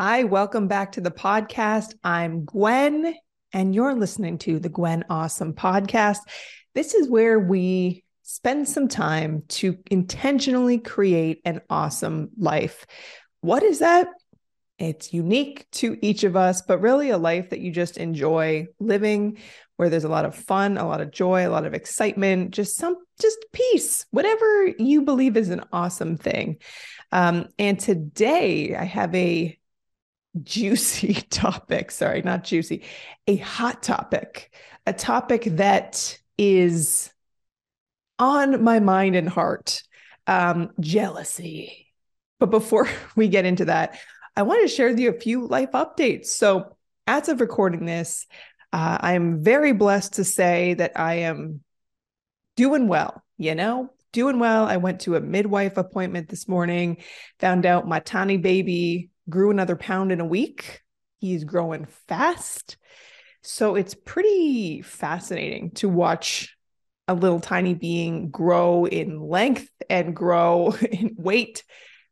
Hi, welcome back to the podcast. I'm Gwen, and you're listening to the Gwen Awesome podcast. This is where we spend some time to intentionally create an awesome life. What is that? It's unique to each of us, but really a life that you just enjoy living, where there's a lot of fun, a lot of joy, a lot of excitement, just some, just peace, whatever you believe is an awesome thing. Um, and today I have a juicy topic. Sorry, not juicy, a hot topic, a topic that is on my mind and heart um, jealousy. But before we get into that, I want to share with you a few life updates. So, as of recording this, uh, I'm very blessed to say that I am doing well, you know, doing well. I went to a midwife appointment this morning, found out my tiny baby grew another pound in a week. He's growing fast. So it's pretty fascinating to watch a little tiny being grow in length and grow in weight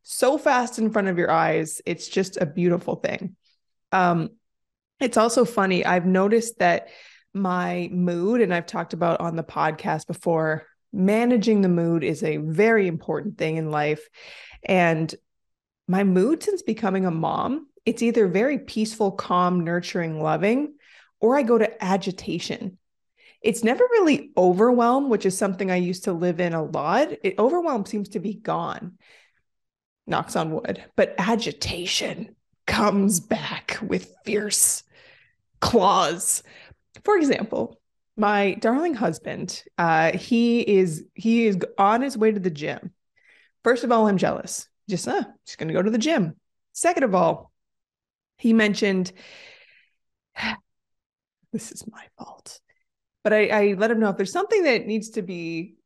so fast in front of your eyes. It's just a beautiful thing. Um, it's also funny. I've noticed that my mood, and I've talked about on the podcast before, managing the mood is a very important thing in life. And my mood since becoming a mom, it's either very peaceful, calm, nurturing, loving, or I go to agitation. It's never really overwhelm, which is something I used to live in a lot. It overwhelm seems to be gone. Knocks on wood, but agitation comes back with fierce claws. For example, my darling husband, uh, he is he is on his way to the gym. First of all, I'm jealous just uh, just going to go to the gym. Second of all, he mentioned this is my fault, but I, I let him know if there's something that needs to be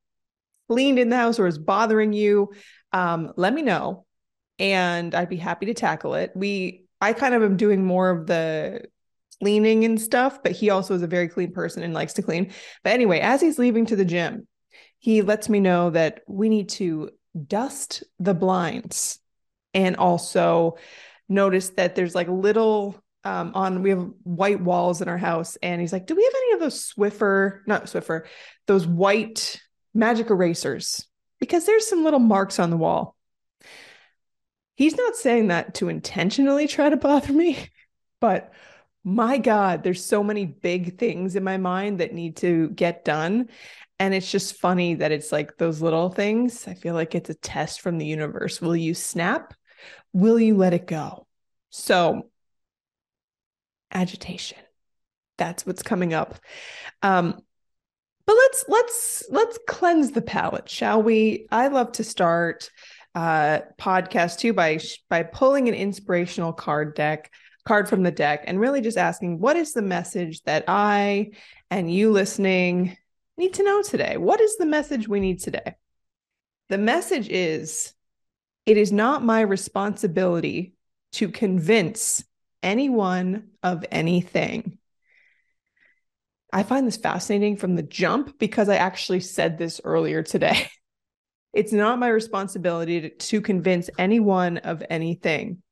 cleaned in the house or is bothering you, um, let me know, and I'd be happy to tackle it. We I kind of am doing more of the cleaning and stuff, but he also is a very clean person and likes to clean. But anyway, as he's leaving to the gym, he lets me know that we need to dust the blinds. And also notice that there's like little um, on we have white walls in our house. And he's like do we have any of those swiffer not swiffer those white magic erasers? Because there's some little marks on the wall. He's not saying that to intentionally try to bother me but my god there's so many big things in my mind that need to get done and it's just funny that it's like those little things. I feel like it's a test from the universe. Will you snap? Will you let it go? So, agitation. That's what's coming up. Um, but let's let's let's cleanse the palate, shall we? I love to start uh podcast too by by pulling an inspirational card deck card from the deck and really just asking what is the message that I and you listening need to know today? What is the message we need today? The message is it is not my responsibility to convince anyone of anything. I find this fascinating from the jump because I actually said this earlier today. It's not my responsibility to, convince anyone of anything.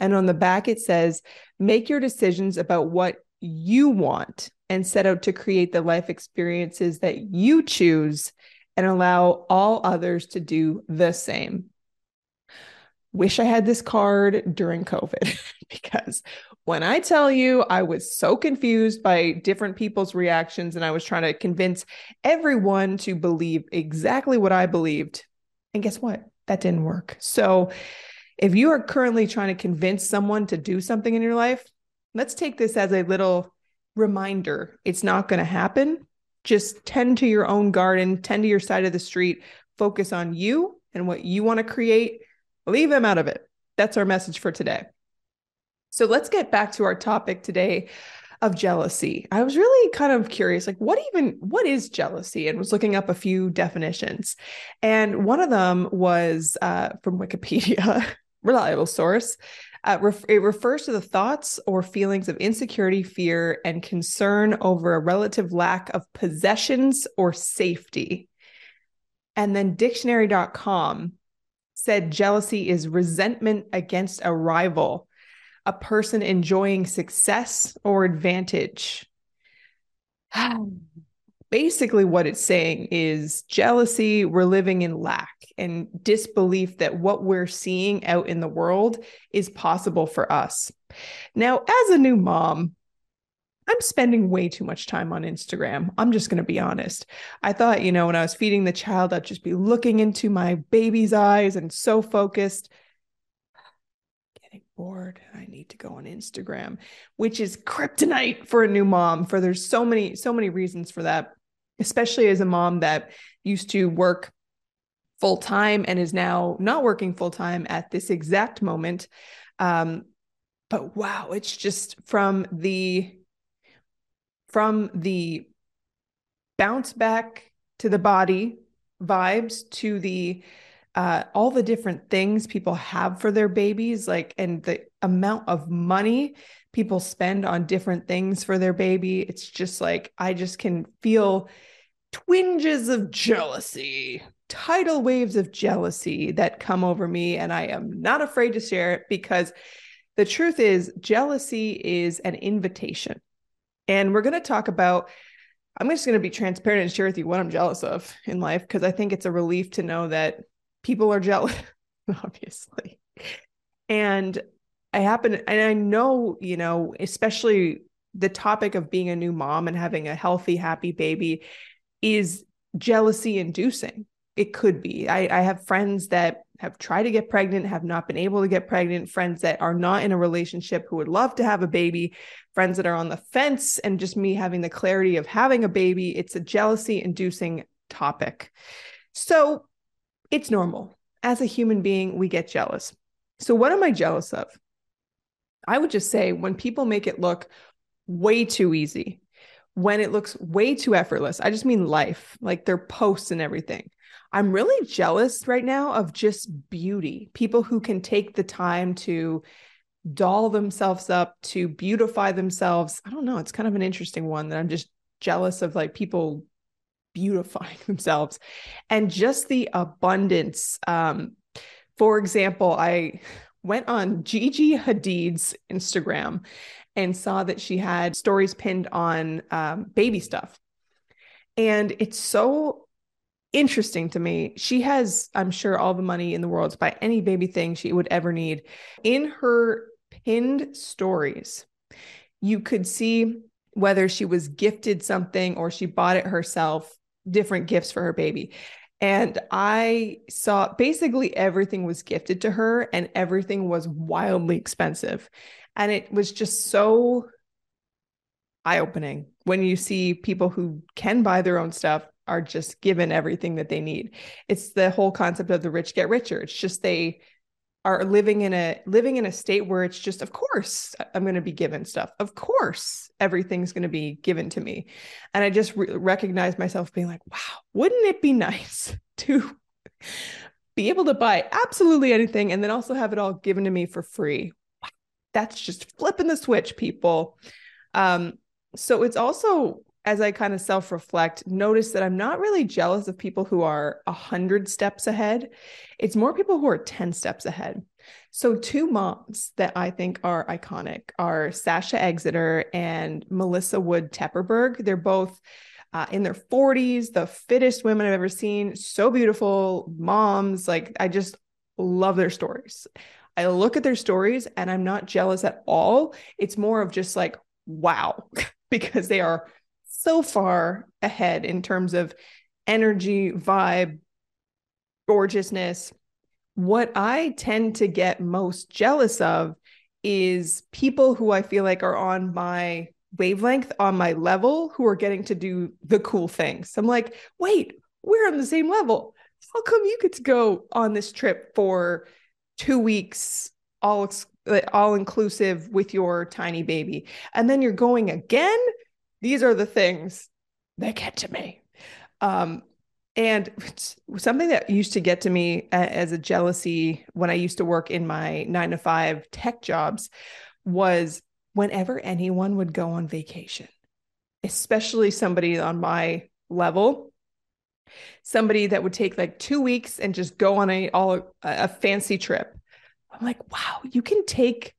And on the back, it says, make your decisions about what you want and set out to create the life experiences that you choose and allow all others to do the same. Wish I had this card during COVID because when I tell you I was so confused by different people's reactions and I was trying to convince everyone to believe exactly what I believed. And guess what? That didn't work. So if you are currently trying to convince someone to do something in your life, let's take this as a little reminder it's not going to happen. Just tend to your own garden, tend to your side of the street, focus on you and what you want to create. Leave them out of it. That's our message for today. So let's get back to our topic today of jealousy. I was really kind of curious like what even what is jealousy and was looking up a few definitions. And one of them was uh, from Wikipedia, reliable source. Uh, ref- it refers to the thoughts or feelings of insecurity, fear, and concern over a relative lack of possessions or safety. And then dictionary.com said jealousy is resentment against a rival a person enjoying success or advantage. Basically, what it's saying is jealousy, we're living in lack and disbelief that what we're seeing out in the world is possible for us. Now, as a new mom, I'm spending way too much time on Instagram. I'm just going to be honest. I thought, you know, when I was feeding the child, I'd just be looking into my baby's eyes and so focused. Getting bored. I need to go on Instagram, which is kryptonite for a new mom. For there's so many, so many reasons for that, especially as a mom that used to work full time and is now not working full time at this exact moment. Um, but wow, it's just from the from the bounce back to the body vibes to the uh, all the different things people have for their babies, like, and the amount of money people spend on different things for their baby. It's just like, I just can feel twinges of jealousy, tidal waves of jealousy that come over me. And I am not afraid to share it because the truth is, jealousy is an invitation. And we're going to talk about, I'm just going to be transparent and share with you what I'm jealous of in life because I think it's a relief to know that people are jealous, obviously. And I happen, and I know, you know, especially the topic of being a new mom and having a healthy, happy baby is jealousy inducing. It could be. I, I have friends that have tried to get pregnant, have not been able to get pregnant, friends that are not in a relationship who would love to have a baby, friends that are on the fence, and just me having the clarity of having a baby. It's a jealousy inducing topic. So it's normal. As a human being, we get jealous. So, what am I jealous of? I would just say when people make it look way too easy, when it looks way too effortless, I just mean life, like their posts and everything. I'm really jealous right now of just beauty, people who can take the time to doll themselves up, to beautify themselves. I don't know. It's kind of an interesting one that I'm just jealous of like people beautifying themselves and just the abundance. Um, for example, I went on Gigi Hadid's Instagram and saw that she had stories pinned on um, baby stuff. And it's so interesting to me. She has, I'm sure, all the money in the world to buy any baby thing she would ever need. In her pinned stories, you could see whether she was gifted something or she bought it herself, different gifts for her baby. And I saw basically everything was gifted to her and everything was wildly expensive. And it was just so eye opening when you see people who can buy their own stuff are just given everything that they need. It's the whole concept of the rich get richer. It's just they are living in a living in a state where it's just of course i'm going to be given stuff. Of course everything's going to be given to me. And i just re- recognize myself being like wow wouldn't it be nice to be able to buy absolutely anything and then also have it all given to me for free? That's just flipping the switch people. Um so it's also as I kind of self reflect, notice that I'm not really jealous of people who are 100 steps ahead. It's more people who are 10 steps ahead. So, two moms that I think are iconic are Sasha Exeter and Melissa Wood Tepperberg. They're both uh, in their 40s, the fittest women I've ever seen. So beautiful moms. Like, I just love their stories. I look at their stories and I'm not jealous at all. It's more of just like, wow, because they are so far ahead in terms of energy, vibe, gorgeousness. What I tend to get most jealous of is people who I feel like are on my wavelength, on my level, who are getting to do the cool things. I'm like, wait, we're on the same level. How come you get to go on this trip for two weeks, all all inclusive with your tiny baby, and then you're going again these are the things that get to me. Um, and something that used to get to me as a jealousy when I used to work in my nine to five tech jobs was whenever anyone would go on vacation, especially somebody on my level, somebody that would take like two weeks and just go on a all a fancy trip. I'm like, wow, you can take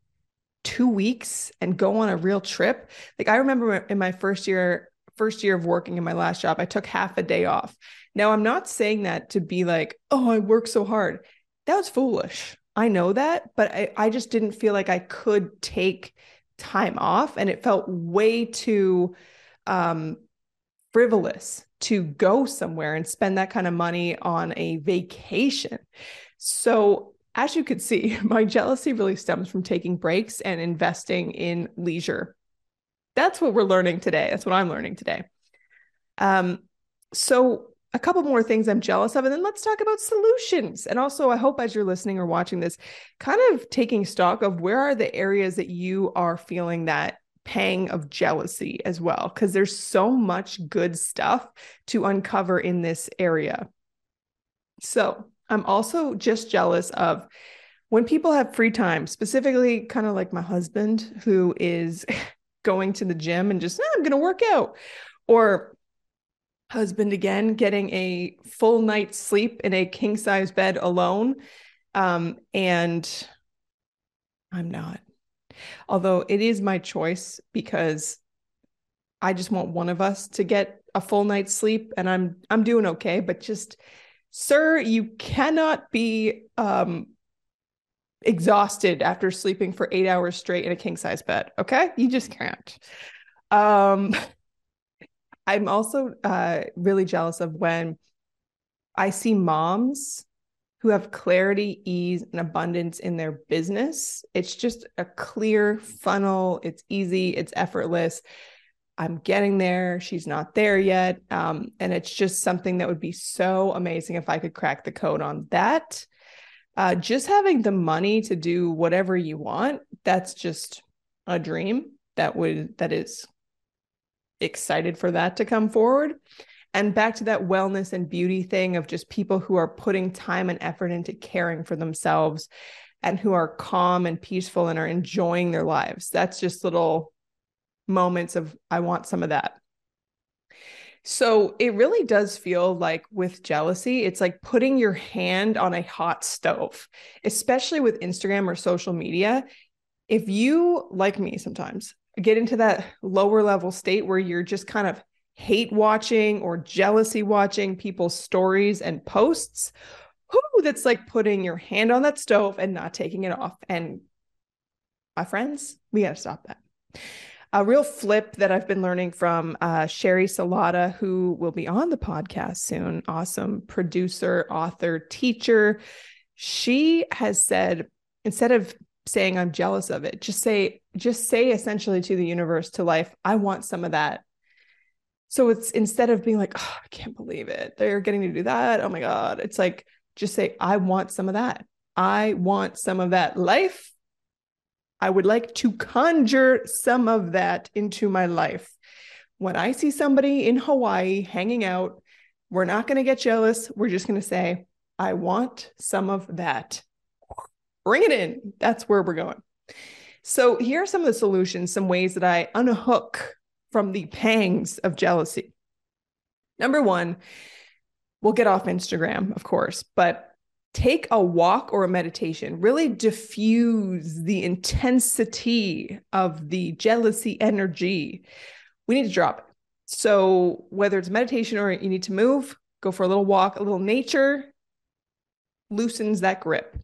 two weeks and go on a real trip. Like I remember in my first year, first year of working in my last job, I took half a day off. Now I'm not saying that to be like, oh, I work so hard. That was foolish. I know that, but I, I just didn't feel like I could take time off. And it felt way too um, frivolous to go somewhere and spend that kind of money on a vacation. So, as you could see, my jealousy really stems from taking breaks and investing in leisure. That's what we're learning today. That's what I'm learning today. Um, so, a couple more things I'm jealous of, and then let's talk about solutions. And also, I hope as you're listening or watching this, kind of taking stock of where are the areas that you are feeling that pang of jealousy as well, because there's so much good stuff to uncover in this area. So, I'm also just jealous of when people have free time, specifically, kind of like my husband, who is going to the gym and just, oh, I'm going to work out. Or husband again getting a full night's sleep in a king size bed alone um, and i'm not although it is my choice because i just want one of us to get a full night's sleep and i'm i'm doing okay but just sir you cannot be um exhausted after sleeping for 8 hours straight in a king size bed okay you just can't um I'm also uh, really jealous of when I see moms who have clarity, ease, and abundance in their business. It's just a clear funnel. It's easy, it's effortless. I'm getting there. She's not there yet. Um, and it's just something that would be so amazing if I could crack the code on that. Uh, just having the money to do whatever you want, that's just a dream that would that is excited for that to come forward. And back to that wellness and beauty thing of just people who are putting time and effort into caring for themselves and who are calm and peaceful and are enjoying their lives. That's just little moments of, I want some of that. So it really does feel like with jealousy, it's like putting your hand on a hot stove, especially with Instagram or social media. If you, like me sometimes, get into that lower level state where you're just kind of hate watching or jealousy watching people's stories and posts, whoo, that's like putting your hand on that stove and not taking it off. And my friends, we got to stop that. A real flip that I've been learning from uh, Sheri Salata, who will be on the podcast soon. Awesome producer, author, teacher. She has said, instead of saying I'm jealous of it. Just say, just say essentially to the universe, to life, I want some of that. So it's instead of being like, oh, I can't believe it. They're getting to do that. Oh my God. It's like, just say, I want some of that. I want some of that life. I would like to conjure some of that into my life. When I see somebody in Hawaii hanging out, we're not going to get jealous. We're just going to say, I want some of that bring it in. That's where we're going. So, here are some of the solutions, some ways that I unhook from the pangs of jealousy. Number one, we'll get off Instagram, of course, but take a walk or a meditation. Really diffuse the intensity of the jealousy energy. We need to drop it. So, whether it's meditation or you need to move, go for a little walk, a little nature loosens that grip.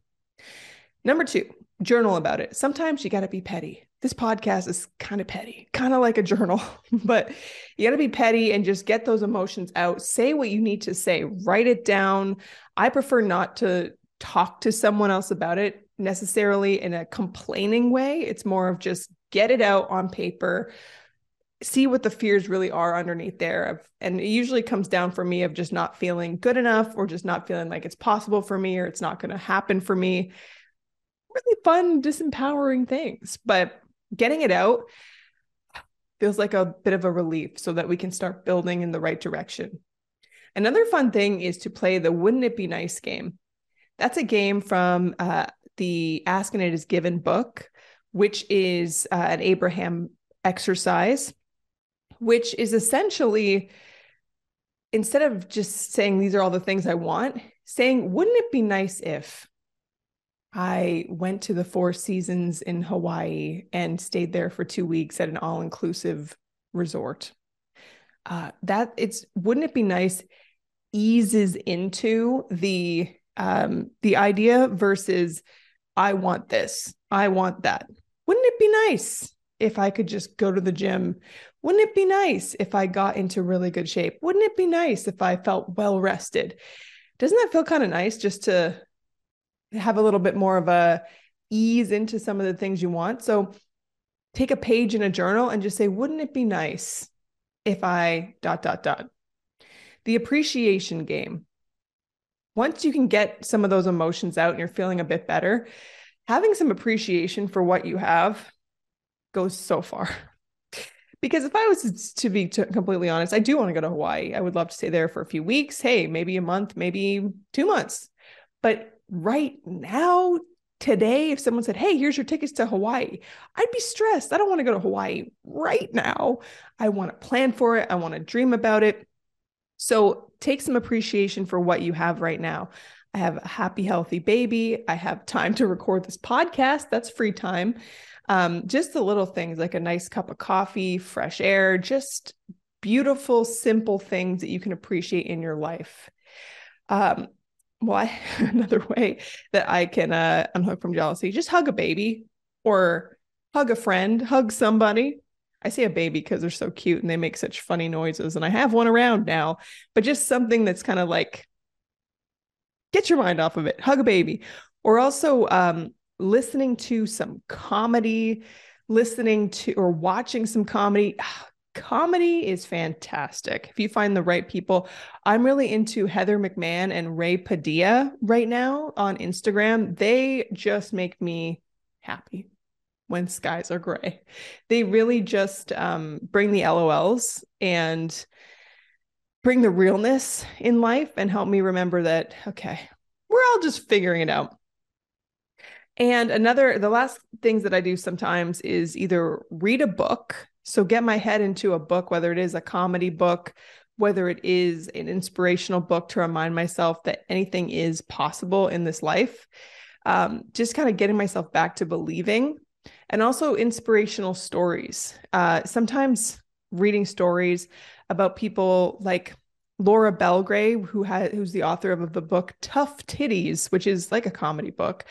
Number two, journal about it. Sometimes you got to be petty. This podcast is kind of petty, kind of like a journal, but you got to be petty and just get those emotions out. Say what you need to say, write it down. I prefer not to talk to someone else about it necessarily in a complaining way. It's more of just get it out on paper, see what the fears really are underneath there. And it usually comes down for me of just not feeling good enough or just not feeling like it's possible for me or it's not going to happen for me really fun, disempowering things. But getting it out feels like a bit of a relief so that we can start building in the right direction. Another fun thing is to play the Wouldn't It Be Nice game. That's a game from uh, the Ask and It Is Given book, which is uh, an Abraham exercise, which is essentially instead of just saying these are all the things I want, saying, wouldn't it be nice if? I went to the Four Seasons in Hawaii and stayed there for two weeks at an all inclusive resort. Uh, that it's wouldn't it be nice eases into the um, the idea versus I want this, I want that. Wouldn't it be nice if I could just go to the gym? Wouldn't it be nice if I got into really good shape? Wouldn't it be nice if I felt well rested? Doesn't that feel kind of nice just to have a little bit more of a ease into some of the things you want? So take a page in a journal and just say, wouldn't it be nice if I dot dot dot? The appreciation game. Once you can get some of those emotions out and you're feeling a bit better, having some appreciation for what you have goes so far. because if I was to be completely honest, I do want to go to Hawaii. I would love to stay there for a few weeks. Hey, maybe a month, maybe two months. But right now, today, if someone said, Hey, here's your tickets to Hawaii, I'd be stressed. I don't want to go to Hawaii right now. I want to plan for it, I want to dream about it. So take some appreciation for what you have right now. I have a happy, healthy baby. I have time to record this podcast. That's free time. Um, just the little things like a nice cup of coffee, fresh air, just beautiful, simple things that you can appreciate in your life. Um, I, another way that I can uh, unhook from jealousy, just hug a baby or hug a friend, hug somebody. I say a baby because they're so cute and they make such funny noises. And I have one around now, but just something that's kind of like, get your mind off of it, hug a baby. Or also um, listening to some comedy, listening to or watching some comedy. comedy is fantastic if you find the right people. I'm really into Heather McMahon and Ray Padilla right now on Instagram. They just make me happy when skies are gray. They really just um, bring the LOLs and bring the realness in life and help me remember that, okay, we're all just figuring it out. And another, the last things that I do sometimes is either read a book. So get my head into a book, whether it is a comedy book, whether it is an inspirational book to remind myself that anything is possible in this life. Um, just kind of getting myself back to believing and also inspirational stories. Uh, sometimes reading stories about people like Laura Belgray, who has who's the author of the book Tough Titties, which is like a comedy book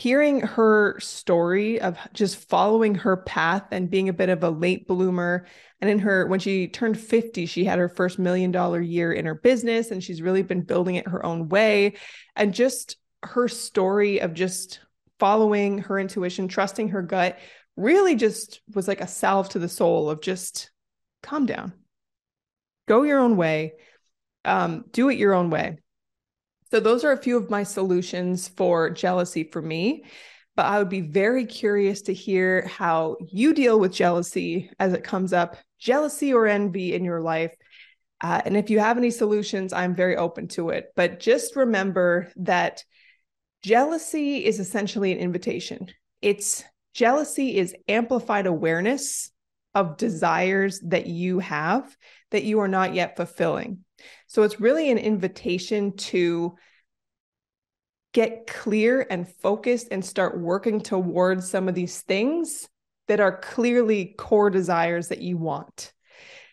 hearing her story of just following her path and being a bit of a late bloomer and in her when she turned 50 she had her first million dollar year in her business and she's really been building it her own way. And just her story of just following her intuition trusting her gut really just was like a salve to the soul of just calm down. Go your own way. Um, do it your own way so, those are a few of my solutions for jealousy for me. But I would be very curious to hear how you deal with jealousy as it comes up, jealousy or envy in your life. Uh, and if you have any solutions, I'm very open to it. But just remember that jealousy is essentially an invitation. It's jealousy is amplified awareness of desires that you have that you are not yet fulfilling. So it's really an invitation to get clear and focused and start working towards some of these things that are clearly core desires that you want.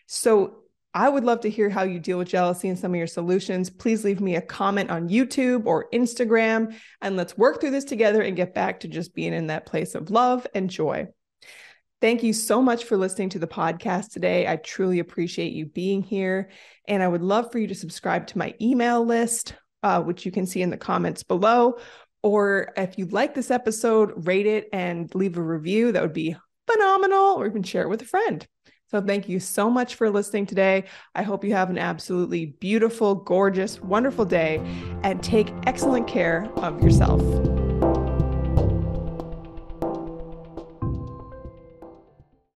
So I would love to hear how you deal with jealousy and some of your solutions. Please leave me a comment on YouTube or Instagram, and let's work through this together and get back to just being in that place of love and joy. Thank you so much for listening to the podcast today. I truly appreciate you being here. And I would love for you to subscribe to my email list, uh, which you can see in the comments below. Or if you like this episode, rate it and leave a review. That would be phenomenal. Or even share it with a friend. So thank you so much for listening today. I hope you have an absolutely beautiful, gorgeous, wonderful day and take excellent care of yourself.